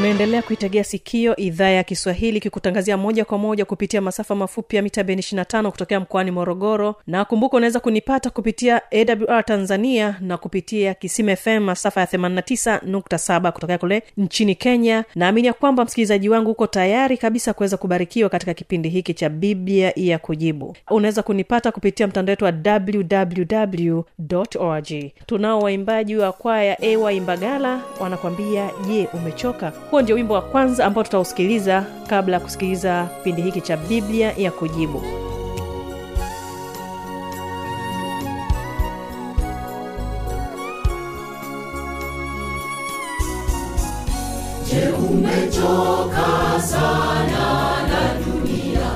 unaendelea kuitegea sikio idhaa ya kiswahili ikikutangazia moja kwa moja kupitia masafa mafupi ya mita beni 25 kutokea mkoani morogoro. Na kumbuka unaweza kunipata kupitia awr tanzania na kupitia kisima fm masafa ya 89.7 kutokea kule nchini kenya. Naamini ya kwamba msikilizaji wangu huko tayari kabisa kuweza kubarikiwa katika kipindi hiki cha biblia ya kujibu. Unaweza kunipata kupitia mtandao wetu wa www org tunao waimbaji wa kwaya ay imbagala wanakwambia je umechoka huo ndio wimbo wa kwanza ambao tutausikiliza kabla ya kusikiliza kipindi hiki cha biblia ya kujibu Je, umechoka sana na dunia?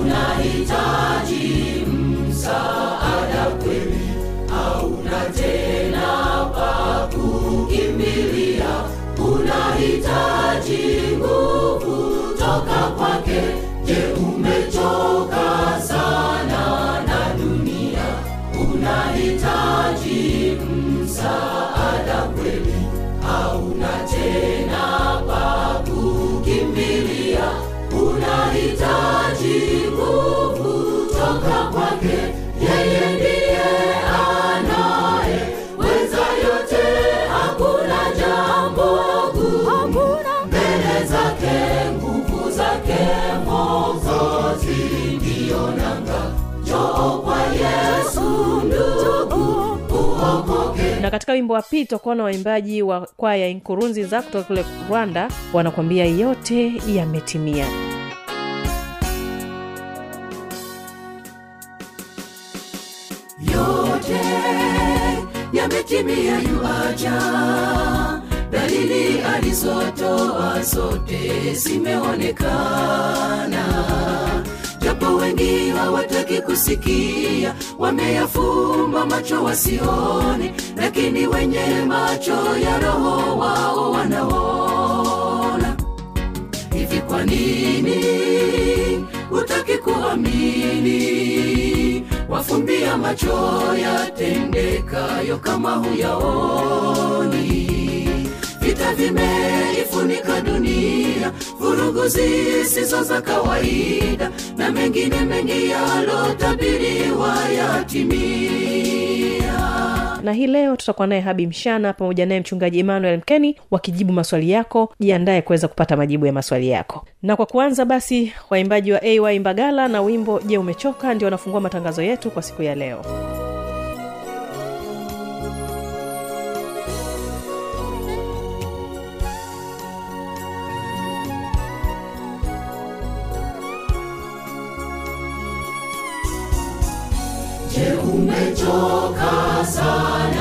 Unahitaji msaada na katika wimbo wa pili tutakuwa na waimbaji wa kwaya nkurunziza kutoka kule rwanda wanakuambia yote yametimia. Yote yametimia yuaja dalili alizotoa zote zimeonekana japo wengi hawataki kusikia. Wameyafumba macho wasione lakini wenye macho ya roho wao wanaona. Hivi kwa nini hutaki kuamini? Wafumbia macho yatendekayo kama huyaoni vita vimeifunika dunia vurugu zisizo za kawaida na mengine mengi yalotabiriwa yatimia na hii leo tutakuwa naye habi mshana pamoja naye mchungaji emmanuel mkeni wakijibu maswali yako. Jiandaye kuweza kupata majibu ya maswali yako. Na kwa kuanza basi waimbaji wa ay mbagala na wimbo je umechoka? Ndio wanafungua matangazo yetu kwa siku ya leo umechoka sana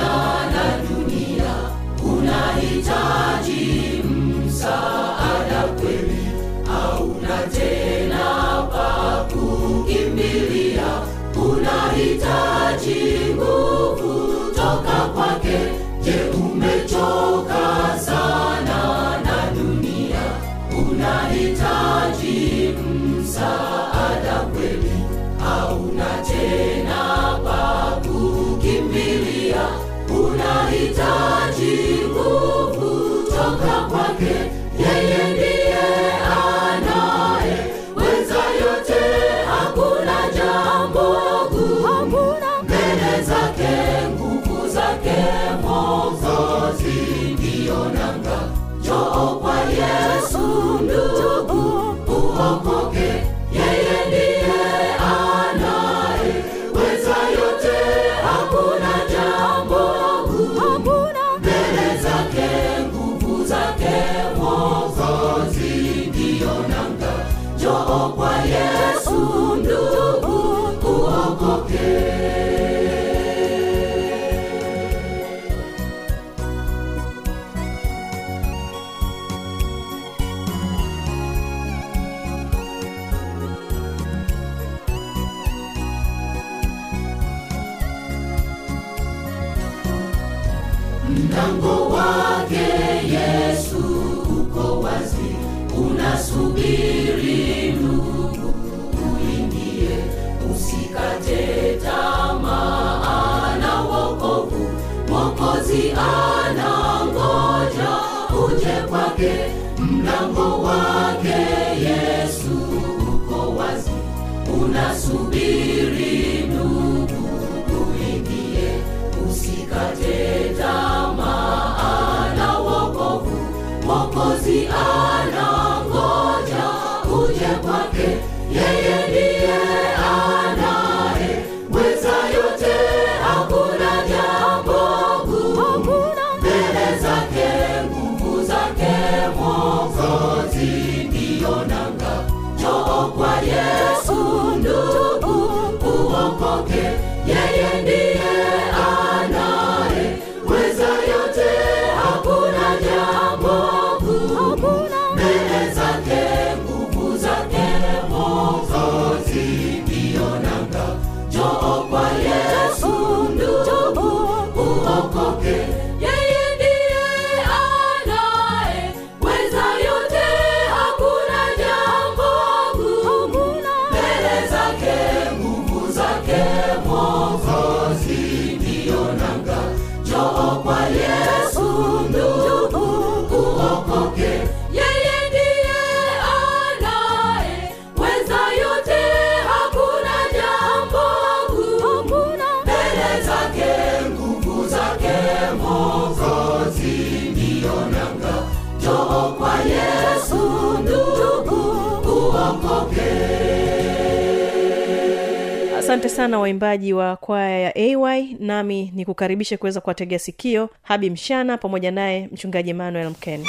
uje kwake joo kwa sana waimbaji wa kwaya ya ay nami ni kukaribishe kuweza kuwategea sikio habi mshana pamoja naye mchungaji manuel mkeni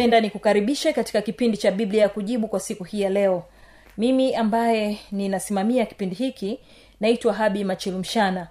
napenda nikukaribishe katika kipindi cha biblia ya kujibu kwa siku hii ya leo. Mimi ambaye ninasimamia kipindi hiki naitwa habi machilumshana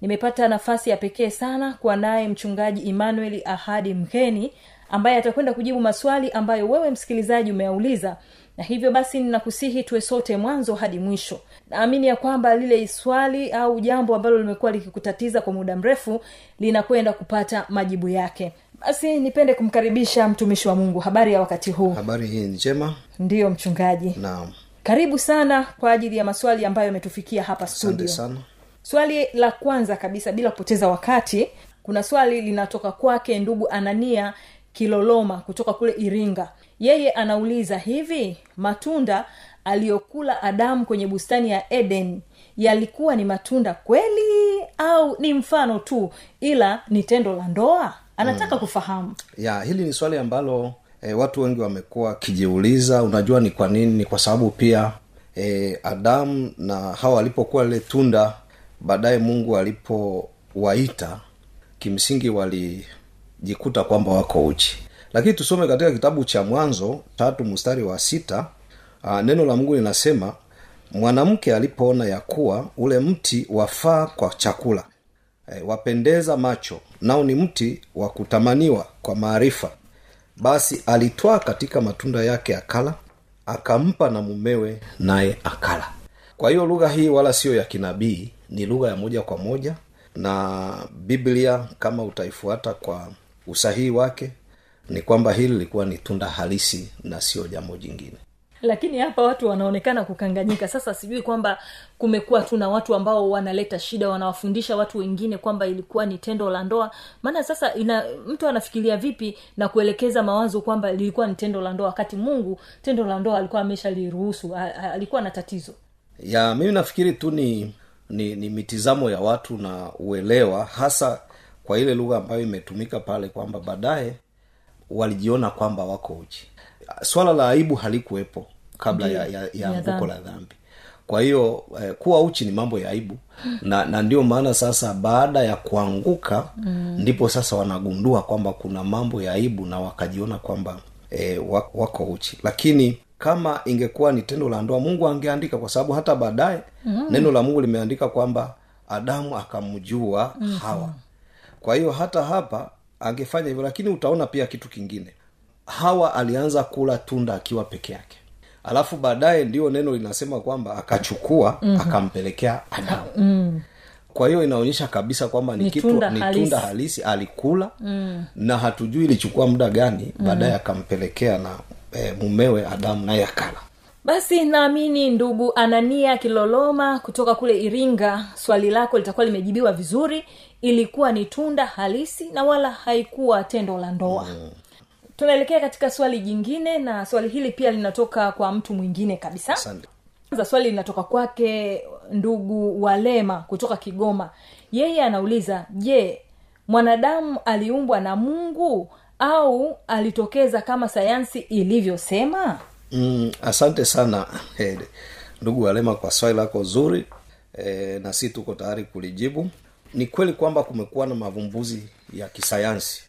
nimepata nafasi ya pekee sana kuwa naye mchungaji emmanuel ahadi mkeni ambaye atakwenda kujibu maswali ambayo wewe msikilizaji umeyauliza. Na hivyo basi ninakusihi tuwe sote mwanzo hadi mwisho. Naamini ya kwamba lile swali au jambo ambalo limekuwa likikutatiza kwa muda mrefu linakwenda kupata majibu yake basi nipende kumkaribisha mtumishi wa mungu. Habari ya wakati huu? Habari hii njema. Ndiyo mchungaji. Naam. Karibu sana kwa ajili ya maswali ambayo yametufikia hapa studio. sana. Swali la kwanza kabisa bila kupoteza wakati kuna swali linatoka kwake ndugu anania kiloloma kutoka kule iringa. Yeye anauliza hivi matunda aliyokula adamu kwenye bustani ya eden yalikuwa ni matunda kweli au ni mfano tu ila ni tendo la ndoa? Anataka mm. kufahamu. Ya hili ni swali ambalo e, watu wengi wamekuwa wakijiuliza. Unajua ni kwa nini? Ni kwa sababu pia e, adamu na hawa walipokuwa lile tunda baadaye mungu alipowaita kimsingi walijikuta kwamba wako uchi. Lakini tusome katika kitabu cha mwanzo tatu mstari wa sita aa, neno la mungu linasema mwanamke alipoona ya kuwa ule mti wafaa kwa chakula. E, wapendeza macho nao ni mti wa kutamaniwa kwa maarifa. Basi alitwaa katika matunda yake akala akampa na mumewe naye akala. Kwa hiyo lugha hii wala siyo ya kinabii ni lugha ya moja kwa moja na biblia kama utaifuata kwa usahihi wake ni kwamba hili lilikuwa ni tunda halisi na sio jambo jingine lakini hapa watu wanaonekana kukanganyika. Sasa sijui kwamba kumekuwa tu na watu ambao wanaleta shida wanawafundisha watu wengine kwamba ilikuwa ni tendo la ndoa. Maana sasa ina mtu anafikiria vipi na kuelekeza mawazo kwamba lilikuwa ni tendo la ndoa wakati mungu tendo la ndoa alikuwa ameshaliruhusu alikuwa na tatizo? Ya mimi nafikiri tu ni ni, ni mitizamo ya watu na uelewa hasa kwa ile lugha ambayo imetumika pale kwamba baadaye walijiona kwamba wako uchi. Swala la aibu halikuwepo kabla ya, ya, ya Ya anguko la dhambi. kwa hiyo eh, kuwa uchi ni mambo ya aibu. Na na ndio maana sasa baada ya kuanguka mm. ndipo sasa wanagundua kwamba kuna mambo ya aibu na wakajiona kwamba eh, wa- wako uchi. Lakini kama ingekuwa ni tendo la ndoa mungu angeandika kwa sababu hata baadaye mm. neno la mungu limeandika kwamba adamu akamjua mm-hmm. hawa. Kwa hiyo hata hapa angefanya hivyo lakini utaona pia kitu kingine. Hawa alianza kula tunda akiwa peke yake alafu baadaye ndio neno linasema kwamba akachukua mm-hmm. akampelekea adamu mm. kwa hiyo inaonyesha kabisa kwamba ni, kitu ni halisi. tunda halisi alikula mm. na hatujui ilichukua muda gani baadaye akampelekea na e, mumewe adamu naye akala basi naamini ndugu anania kiloloma kutoka kule iringa swali lako litakuwa limejibiwa vizuri ilikuwa ni tunda halisi na wala haikuwa tendo la ndoa mm. Tunaelekea katika swali jingine na swali hili pia linatoka kwa mtu mwingine kabisa. Kwanza swali linatoka kwake ndugu walema kutoka kigoma. Yeye anauliza je mwanadamu aliumbwa na mungu au alitokeza kama sayansi ilivyosema? Mm, asante sana eh, ndugu walema kwa swali lako zuri eh, na si tuko tayari kulijibu. Ni kweli kwamba kumekuwa na mavumbuzi ya kisayansi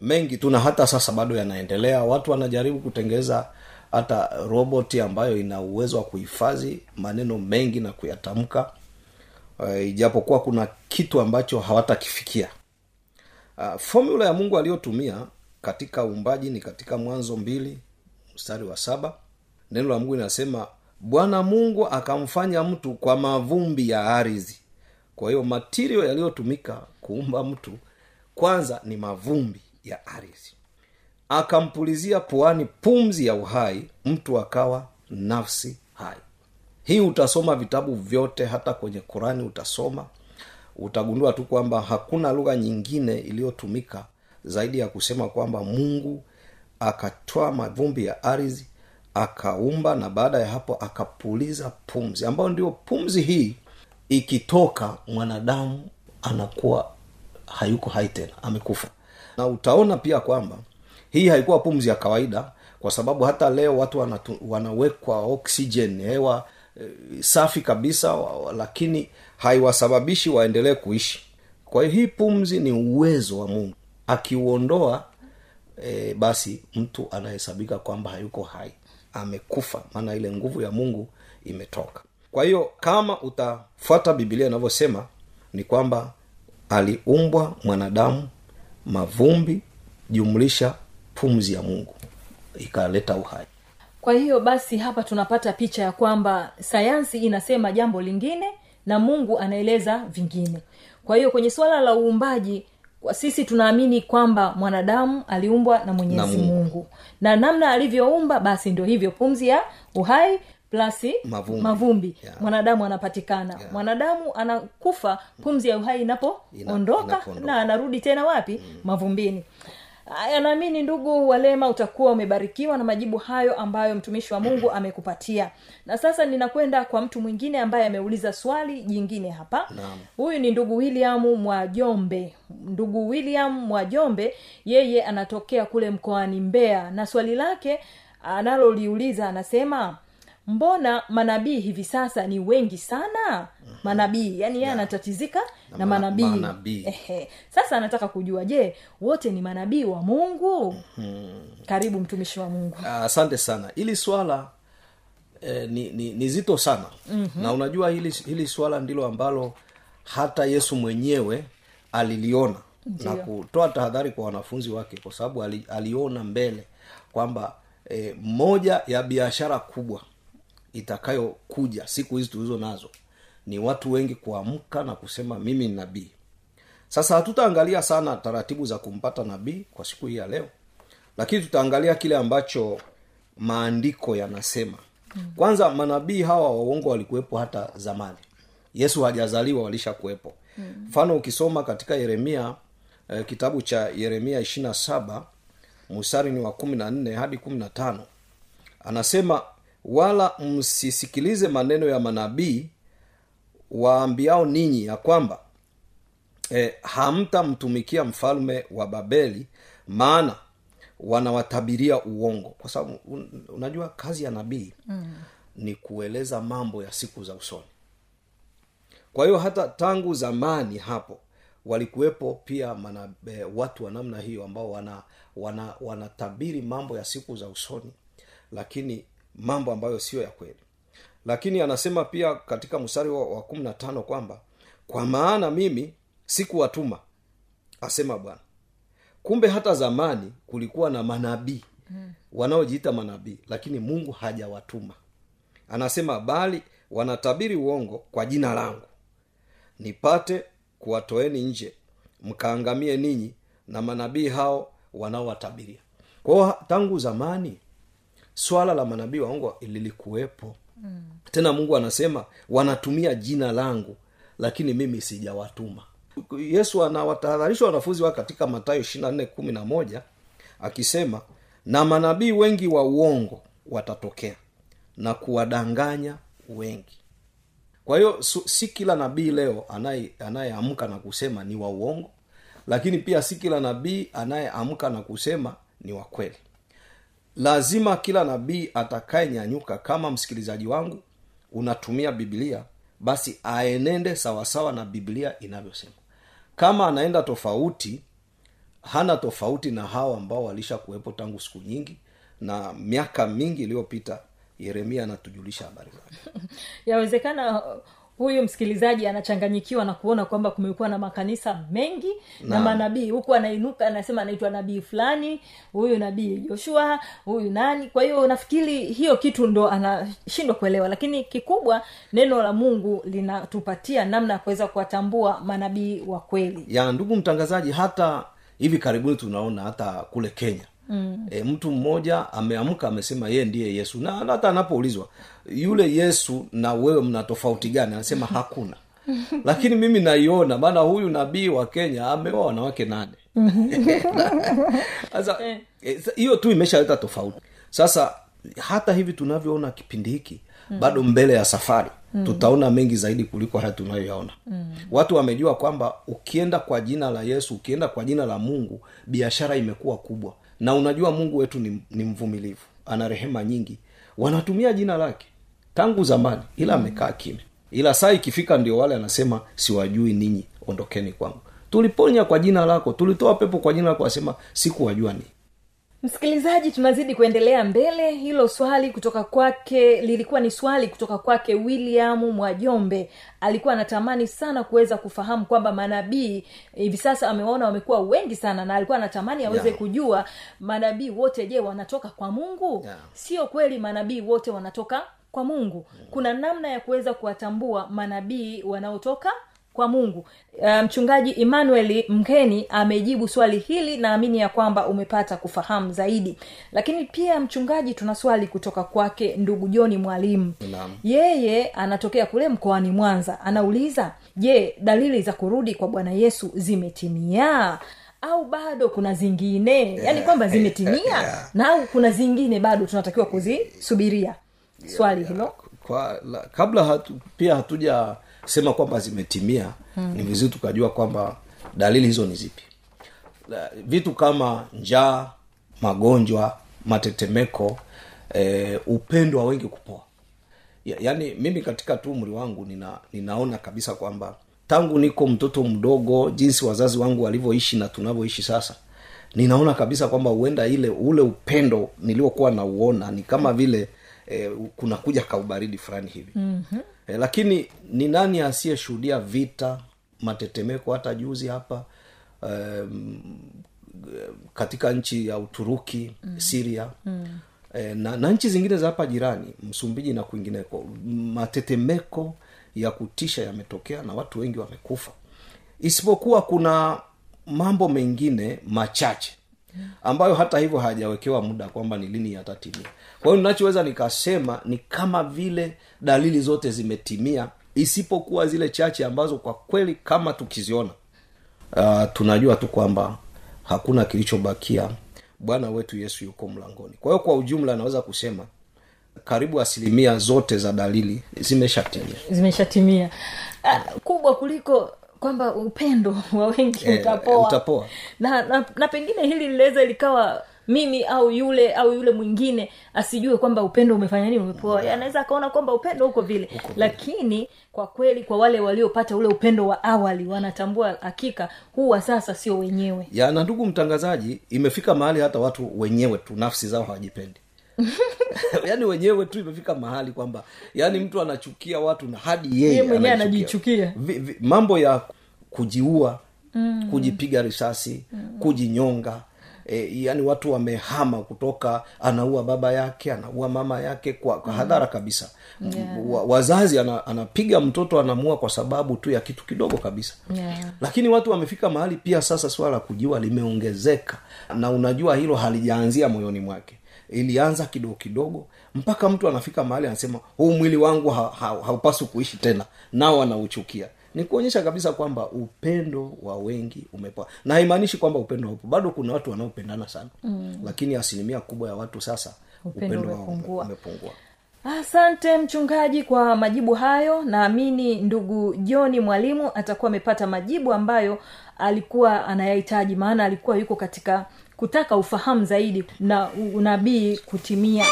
mengi tu na hata sasa bado yanaendelea. Watu wanajaribu kutengeza hata roboti ambayo ina uwezo wa kuhifadhi maneno mengi na kuyatamka. Uh, ijapokuwa kuna kitu ambacho hawatakifikia. Uh, formula ya mungu aliyotumia katika uumbaji ni katika mwanzo mbili mstari wa saba. Neno la mungu linasema bwana mungu akamfanya mtu kwa mavumbi ya ardhi. Kwa hiyo matirio yaliyotumika kuumba mtu kwanza ni mavumbi ya ardhi. Akampulizia puani pumzi ya uhai mtu akawa nafsi hai. Hii utasoma vitabu vyote hata kwenye kurani utasoma. Utagundua tu kwamba hakuna lugha nyingine iliyotumika zaidi ya kusema kwamba mungu akatoa mavumbi ya ardhi akaumba na baada ya hapo akapuliza pumzi ambayo ndio pumzi hii. Ikitoka mwanadamu anakuwa hayuko hai tena amekufa na utaona pia kwamba hii haikuwa pumzi ya kawaida kwa sababu hata leo watu wanatu, wanawekwa oxygen hewa e, safi kabisa wa, wa, lakini haiwasababishi waendelee kuishi. Kwa hiyo hii pumzi ni uwezo wa mungu. Akiuondoa e, basi mtu anahesabika kwamba hayuko hai. Amekufa maana ile nguvu ya mungu imetoka. Kwa hiyo kama utafuata bibilia inavyosema ni kwamba aliumbwa mwanadamu mavumbi jumlisha pumzi ya mungu. Ikaleta uhai. Kwa hiyo basi hapa tunapata picha ya kwamba sayansi inasema jambo lingine na mungu anaeleza vingine. Kwa hiyo kwenye suala la uumbaji kwa sisi tunaamini kwamba mwanadamu aliumbwa na mwenyezi Na Mungu. mungu. Na namna alivyoumba basi ndio hivyo pumzi ya uhai plasi Mavumbi. mavumbi. Yeah. mwanadamu anapatikana Yeah. mwanadamu anakufa pumzi ya uhai inapoondoka Ina, na anarudi tena wapi mm. mavumbini Aya, naamini ndugu walema utakuwa umebarikiwa na majibu hayo ambayo mtumishi wa mungu amekupatia na sasa ninakwenda kwa mtu mwingine ambaye ameuliza swali jingine hapa Naam. huyu ni ndugu william mwajombe ndugu william mwajombe yeye anatokea kule mkoani mbeya na swali lake analoliuliza anasema mbona manabii hivi sasa ni wengi sana? Manabii yani yeye anatatizika na, Na manabii. manabii. Sasa anataka kujua je wote ni manabii wa mungu? Karibu mtumishi wa mungu. Asante asante sana. Hili swala eh, ni, ni, ni zito sana. Mm-hmm. na unajua hili, hili swala ndilo ambalo hata yesu mwenyewe aliliona Ndiyo. na kutoa tahadhari kwa wanafunzi wake kwa sababu ali, aliona mbele kwamba eh, moja ya biashara kubwa itakayokuja siku hizi tulizo nazo ni watu wengi kuamka na kusema mimi ni nabii. Sasa hatutaangalia sana taratibu za kumpata nabii kwa siku hii ya leo lakini tutaangalia kile ambacho maandiko yanasema. Kwanza manabii hawa waongo walikuwepo hata zamani. Yesu hajazaliwa walishakuwepo. Mfano ukisoma katika yeremia eh, kitabu cha yeremia ishirina saba wa kumi na nne hadi kumi na tano anasema wala msisikilize maneno ya manabii waambiao ninyi ya kwamba e, hamtamtumikia mfalme wa babeli maana wanawatabiria uongo kwa sababu un, unajua kazi ya nabii mm. ni kueleza mambo ya siku za usoni kwa hiyo hata tangu zamani hapo walikuwepo pia mana, e, watu wa namna hiyo ambao wana wana wanatabiri mambo ya siku za usoni lakini mambo ambayo sio ya kweli. Lakini anasema pia katika mstari wa, wa kumi na tano kwamba kwa maana mimi sikuwatuma asema bwana. Kumbe hata zamani kulikuwa na manabii wanaojiita manabii lakini mungu hajawatuma. Anasema bali wanatabiri uongo kwa jina langu. Nipate kuwatoeni nje mkaangamie ninyi na manabii hao wanaowatabiria. Kwao tangu zamani swala la manabii waongo lilikuwepo. Mm. tena mungu anasema wanatumia jina langu lakini mimi sijawatuma. Yesu anawatahadharisha wanafunzi wake katika matayo ishirina nne kumi na moja akisema na manabii wengi wa uongo watatokea na kuwadanganya wengi. Kwa hiyo si kila nabii leo anayeamka na kusema ni wa uongo lakini pia si kila nabii anayeamka na kusema ni wa kweli lazima kila nabii atakayenyanyuka kama msikilizaji wangu unatumia biblia basi aenende sawasawa na biblia inavyosema. Kama anaenda tofauti hana tofauti na hawa ambao walisha kuwepo tangu siku nyingi na miaka mingi iliyopita yeremia anatujulisha habari zake. Yawezekana huyu msikilizaji anachanganyikiwa na kuona kwamba kumekuwa na makanisa mengi na, na manabii. Huku anainuka anasema anaitwa nabii fulani huyu nabii joshua huyu nani. Kwa hiyo nafikiri hiyo kitu ndo anashindwa kuelewa lakini kikubwa neno la mungu linatupatia namna ya kuweza kuwatambua manabii wa kweli. Ya ndugu mtangazaji hata hivi karibuni tunaona hata kule kenya mm. e, mtu mmoja ameamka amesema yeye ndiye yesu na na hata anapoulizwa yule yesu na wewe mna tofauti gani anasema hakuna lakini mimi naiona maana huyu nabii wa kenya ameoa wanawake nane sasa eh, hiyo tu imeshaleta tofauti sasa hata hivi tunavyoona kipindi hiki mm. bado mbele ya safari mm. tutaona mengi zaidi kuliko haya tunayoyaona mm. watu wamejua kwamba ukienda kwa jina la yesu ukienda kwa jina la mungu biashara imekuwa kubwa na unajua mungu wetu ni, ni mvumilivu ana rehema nyingi. Wanatumia jina lake tangu zamani ila amekaa kimya. Ila saa ikifika ndio wale anasema siwajui ninyi ondokeni kwangu. Tuliponya kwa jina lako tulitoa pepo kwa jina lako asema sikuwajua ninyi msikilizaji tunazidi kuendelea mbele. Hilo swali kutoka kwake lilikuwa ni swali kutoka kwake william mwajombe. Alikuwa anatamani sana kuweza kufahamu kwamba manabii hivi sasa amewaona wamekuwa wengi sana na alikuwa anatamani aweze Yeah. kujua manabii wote je wanatoka kwa mungu? Yeah. sio kweli manabii wote wanatoka kwa mungu. Kuna namna ya kuweza kuwatambua manabii wanaotoka kwa mungu. Mchungaji mchungaji emmanuel mkeni amejibu swali hili naamini ya kwamba umepata kufahamu zaidi. Lakini pia mchungaji tuna swali kutoka kwake ndugu joni mwalimu. Yeye anatokea kule mkoani mwanza. Anauliza je dalili za kurudi kwa bwana yesu zimetimia? Au bado kuna zingine? Yaani kwamba zimetimia? Na au kuna zingine bado tunatakiwa kuzisubiria? Swali hilo. Kwa la, kabla hatu, pia hatujasema kwamba zimetimia hmm. ni vizuri tukajua kwamba dalili hizo ni zipi vitu kama njaa magonjwa matetemeko e, upendo wa wengi kupoa ya, yaani mimi katika tu umri wangu nina, ninaona kabisa kwamba tangu niko mtoto mdogo jinsi wazazi wangu walivyoishi na tunavyoishi sasa ninaona kabisa kwamba huenda ile ule upendo niliokuwa nauona ni kama vile eh, kunakuja kaubaridi fulani hivi mm-hmm. Eh, lakini ni nani asiyeshuhudia vita matetemeko hata juzi hapa um, katika nchi ya uturuki mm. siria mm. E, na, na nchi zingine za hapa jirani msumbiji na kwingineko matetemeko ya kutisha yametokea na watu wengi wamekufa isipokuwa kuna mambo mengine machache ambayo hata hivyo hayajawekewa muda kwamba ni lini yatatimia kwa hiyo ninachoweza nikasema ni kama vile dalili zote zimetimia isipokuwa zile chache ambazo kwa kweli kama tukiziona uh, tunajua tu kwamba hakuna kilichobakia. Bwana wetu yesu yuko mlangoni. Kwa hiyo kwa ujumla naweza kusema karibu asilimia zote za dalili zimeshatimia. Zimeshatimia. Ah, kubwa kuliko kwamba upendo wa wengi Eh, utapoa. utapoa. na, na, na pengine hili linaweza likawa mimi au yule au yule mwingine asijue kwamba upendo umefanya nini umepoa yeah. anaweza akaona kwamba upendo huko vile lakini kwa kweli kwa wale waliopata ule upendo wa awali wanatambua hakika huu wa sasa sio wenyewe ya na ndugu mtangazaji imefika mahali hata watu wenyewe tu nafsi zao hawajipendi yaani wenyewe tu imefika mahali kwamba yaani mtu anachukia watu na hadi yeye Yeye mwenyewe anajichukia. anajichukia. Vi- vi- mambo ya kujiua mm. kujipiga risasi mm. kujinyonga E, yani watu wamehama kutoka anaua baba yake anaua mama yake kwa, kwa hadhara kabisa. Yeah. wa, wazazi ana, anapiga mtoto anamua kwa sababu tu ya kitu kidogo kabisa. Yeah. lakini watu wamefika mahali pia sasa swala la kujiua limeongezeka. Na unajua hilo halijaanzia moyoni mwake. Ilianza kidogo kidogo. Mpaka mtu anafika mahali anasema huu mwili wangu ha, ha, haupaswi kuishi tena. Nao anauchukia ni kuonyesha kabisa kwamba upendo wa wengi umepoa na haimaanishi kwamba upendo upo bado kuna watu wanaopendana sana mm. lakini asilimia kubwa ya watu sasa Upendo wao umepungua. umepungua asante mchungaji kwa majibu hayo naamini ndugu joni mwalimu atakuwa amepata majibu ambayo alikuwa anayahitaji maana alikuwa yuko katika kutaka ufahamu zaidi na unabii kutimia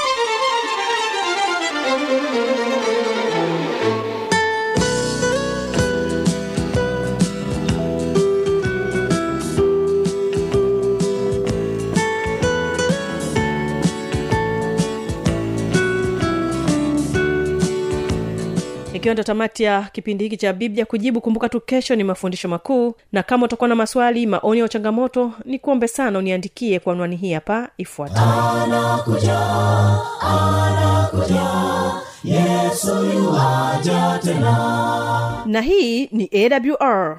ikiwa ndo tamati ya kipindi hiki cha biblia kujibu kumbuka tu kesho ni mafundisho makuu na kama utakuwa na maswali maoni au changamoto ni kuombe sana uniandikie kwa anwani hii hapa ifuatayo. Yesoja tena. Na hii ni awr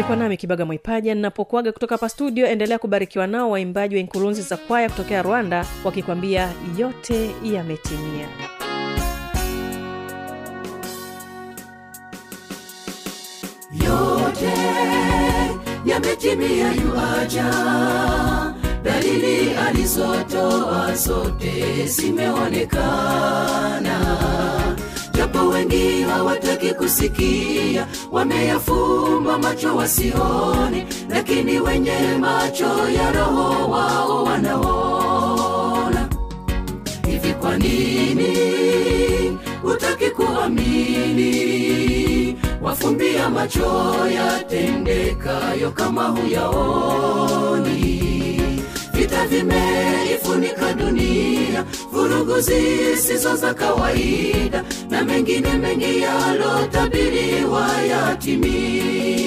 ulikuwa nami kibaga mwaipaja ninapokuaga kutoka hapa studio. Endelea kubarikiwa nao waimbaji wa inkurunzi za kwaya kutokea rwanda wakikwambia yote yametimia. Yote yametimia yuaja dalili alizotoa zote zimeonekana japo wengi hawataki kusikia. Wameyafumba macho wasioni, lakini wenye macho ya roho wao wanaona. Hivi kwa nini hutaki kuamini? Wafumbia macho yatendekayo kama huyaoni vita vimeifunika dunia vurugu zisizo za kawaida na mengine mengi yalotabiriwa yatimia.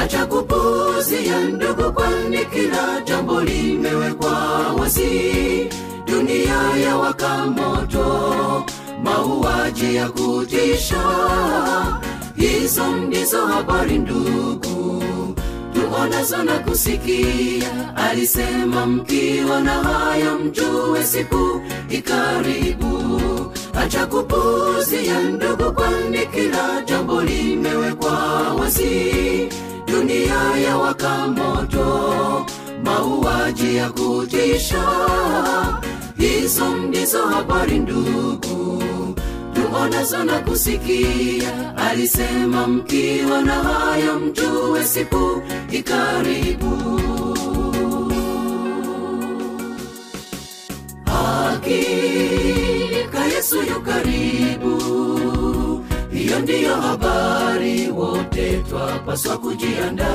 Acha kupuzia ndugu kwani kila jambo limewekwa wazi. Dunia ya wakamoto mauaji ya kutisha. Hizo ndizo habari ndugu tuonazo na kusikia. Alisema mkiwa na haya mjue siku ikaribu. Acha kupuzia ndugu kwani kila jambo limewekwa wazi. Dunia ya wakamoto mauaji ya kutisha. Hizo ndizo habari ndugu tuonazo na kusikia alisema mkiwa na haya mjue siku ikaribu. Hakika yesu yu karibu. Hiyo ndiyo habari wote twapaswa kujiandaa.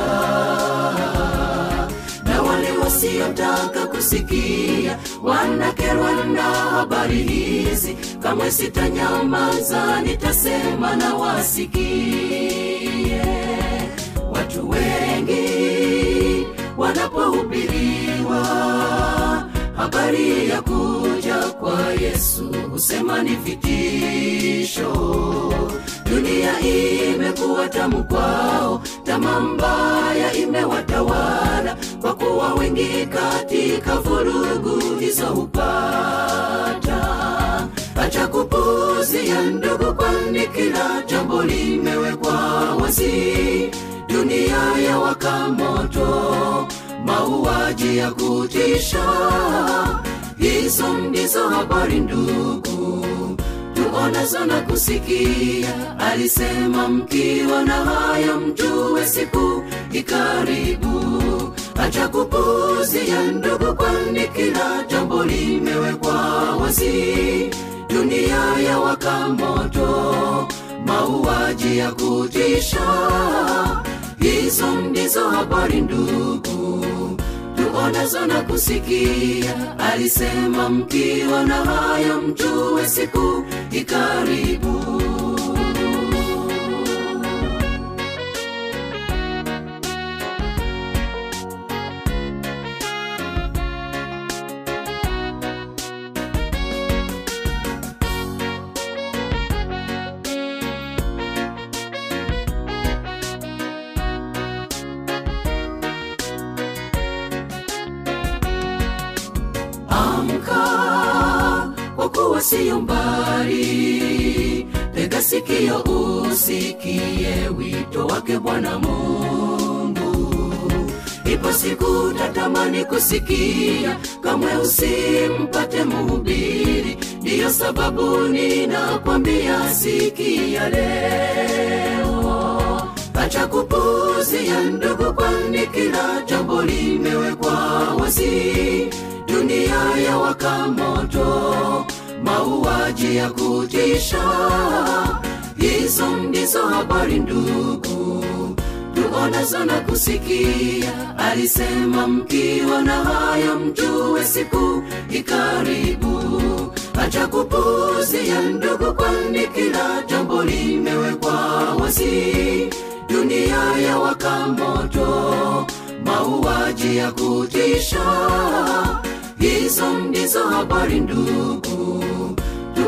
Na wale wasiotaka kusikia wanakerwa na habari hizi kamwe sitanyamaza nitasema na wasikie. Watu wengi wanapohubiriwa habari ya kuja kwa yesu husema ni vitisho. Dunia imekuwa tamu kwao tama mbaya imewatawala kwa kuwa wengi katika vurugu hizo hupata. Acha kupuzia ndugu kwani kila jambo limewekwa wazi. Dunia ya wakamoto, mauaji ya kutisha hizo ndizo habari ndugu. Tuonazo na kusikia alisema mkiwa na haya mjue siku ikaribu. Acha kupuzia ndugu kwani kila jambo limewekwa wazi. Dunia ya waka moto mauaji ya kutisha. Hizo ndizo habari ndugu tuonazo na kusikia. Alisema mkiwa na haya mjue siku ikaribu mbali tega sikio usikie wito wake bwana mungu. Ipo siku tatamani kusikia kamwe usimpate muhubiri ndiyo sababu ninakwambia sikia leo. Acha kupuzia ndugu kwani kila jambo limewekwa wazi. Dunia ya waka moto mauaji ya kutisha. Hizo ndizo habari ndugu. Tuonazo na kusikia alisema mkiwa na haya mjue siku ikaribu acha kupuzia ndugu kwani kila jambo limewekwa wazi. Dunia ya waka moto mauaji ya kutisha. Hizo ndizo habari ndugu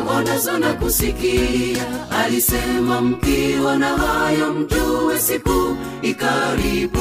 tuonazo na kusikia. Alisema mkiwa na hayo mjue siku ikaribu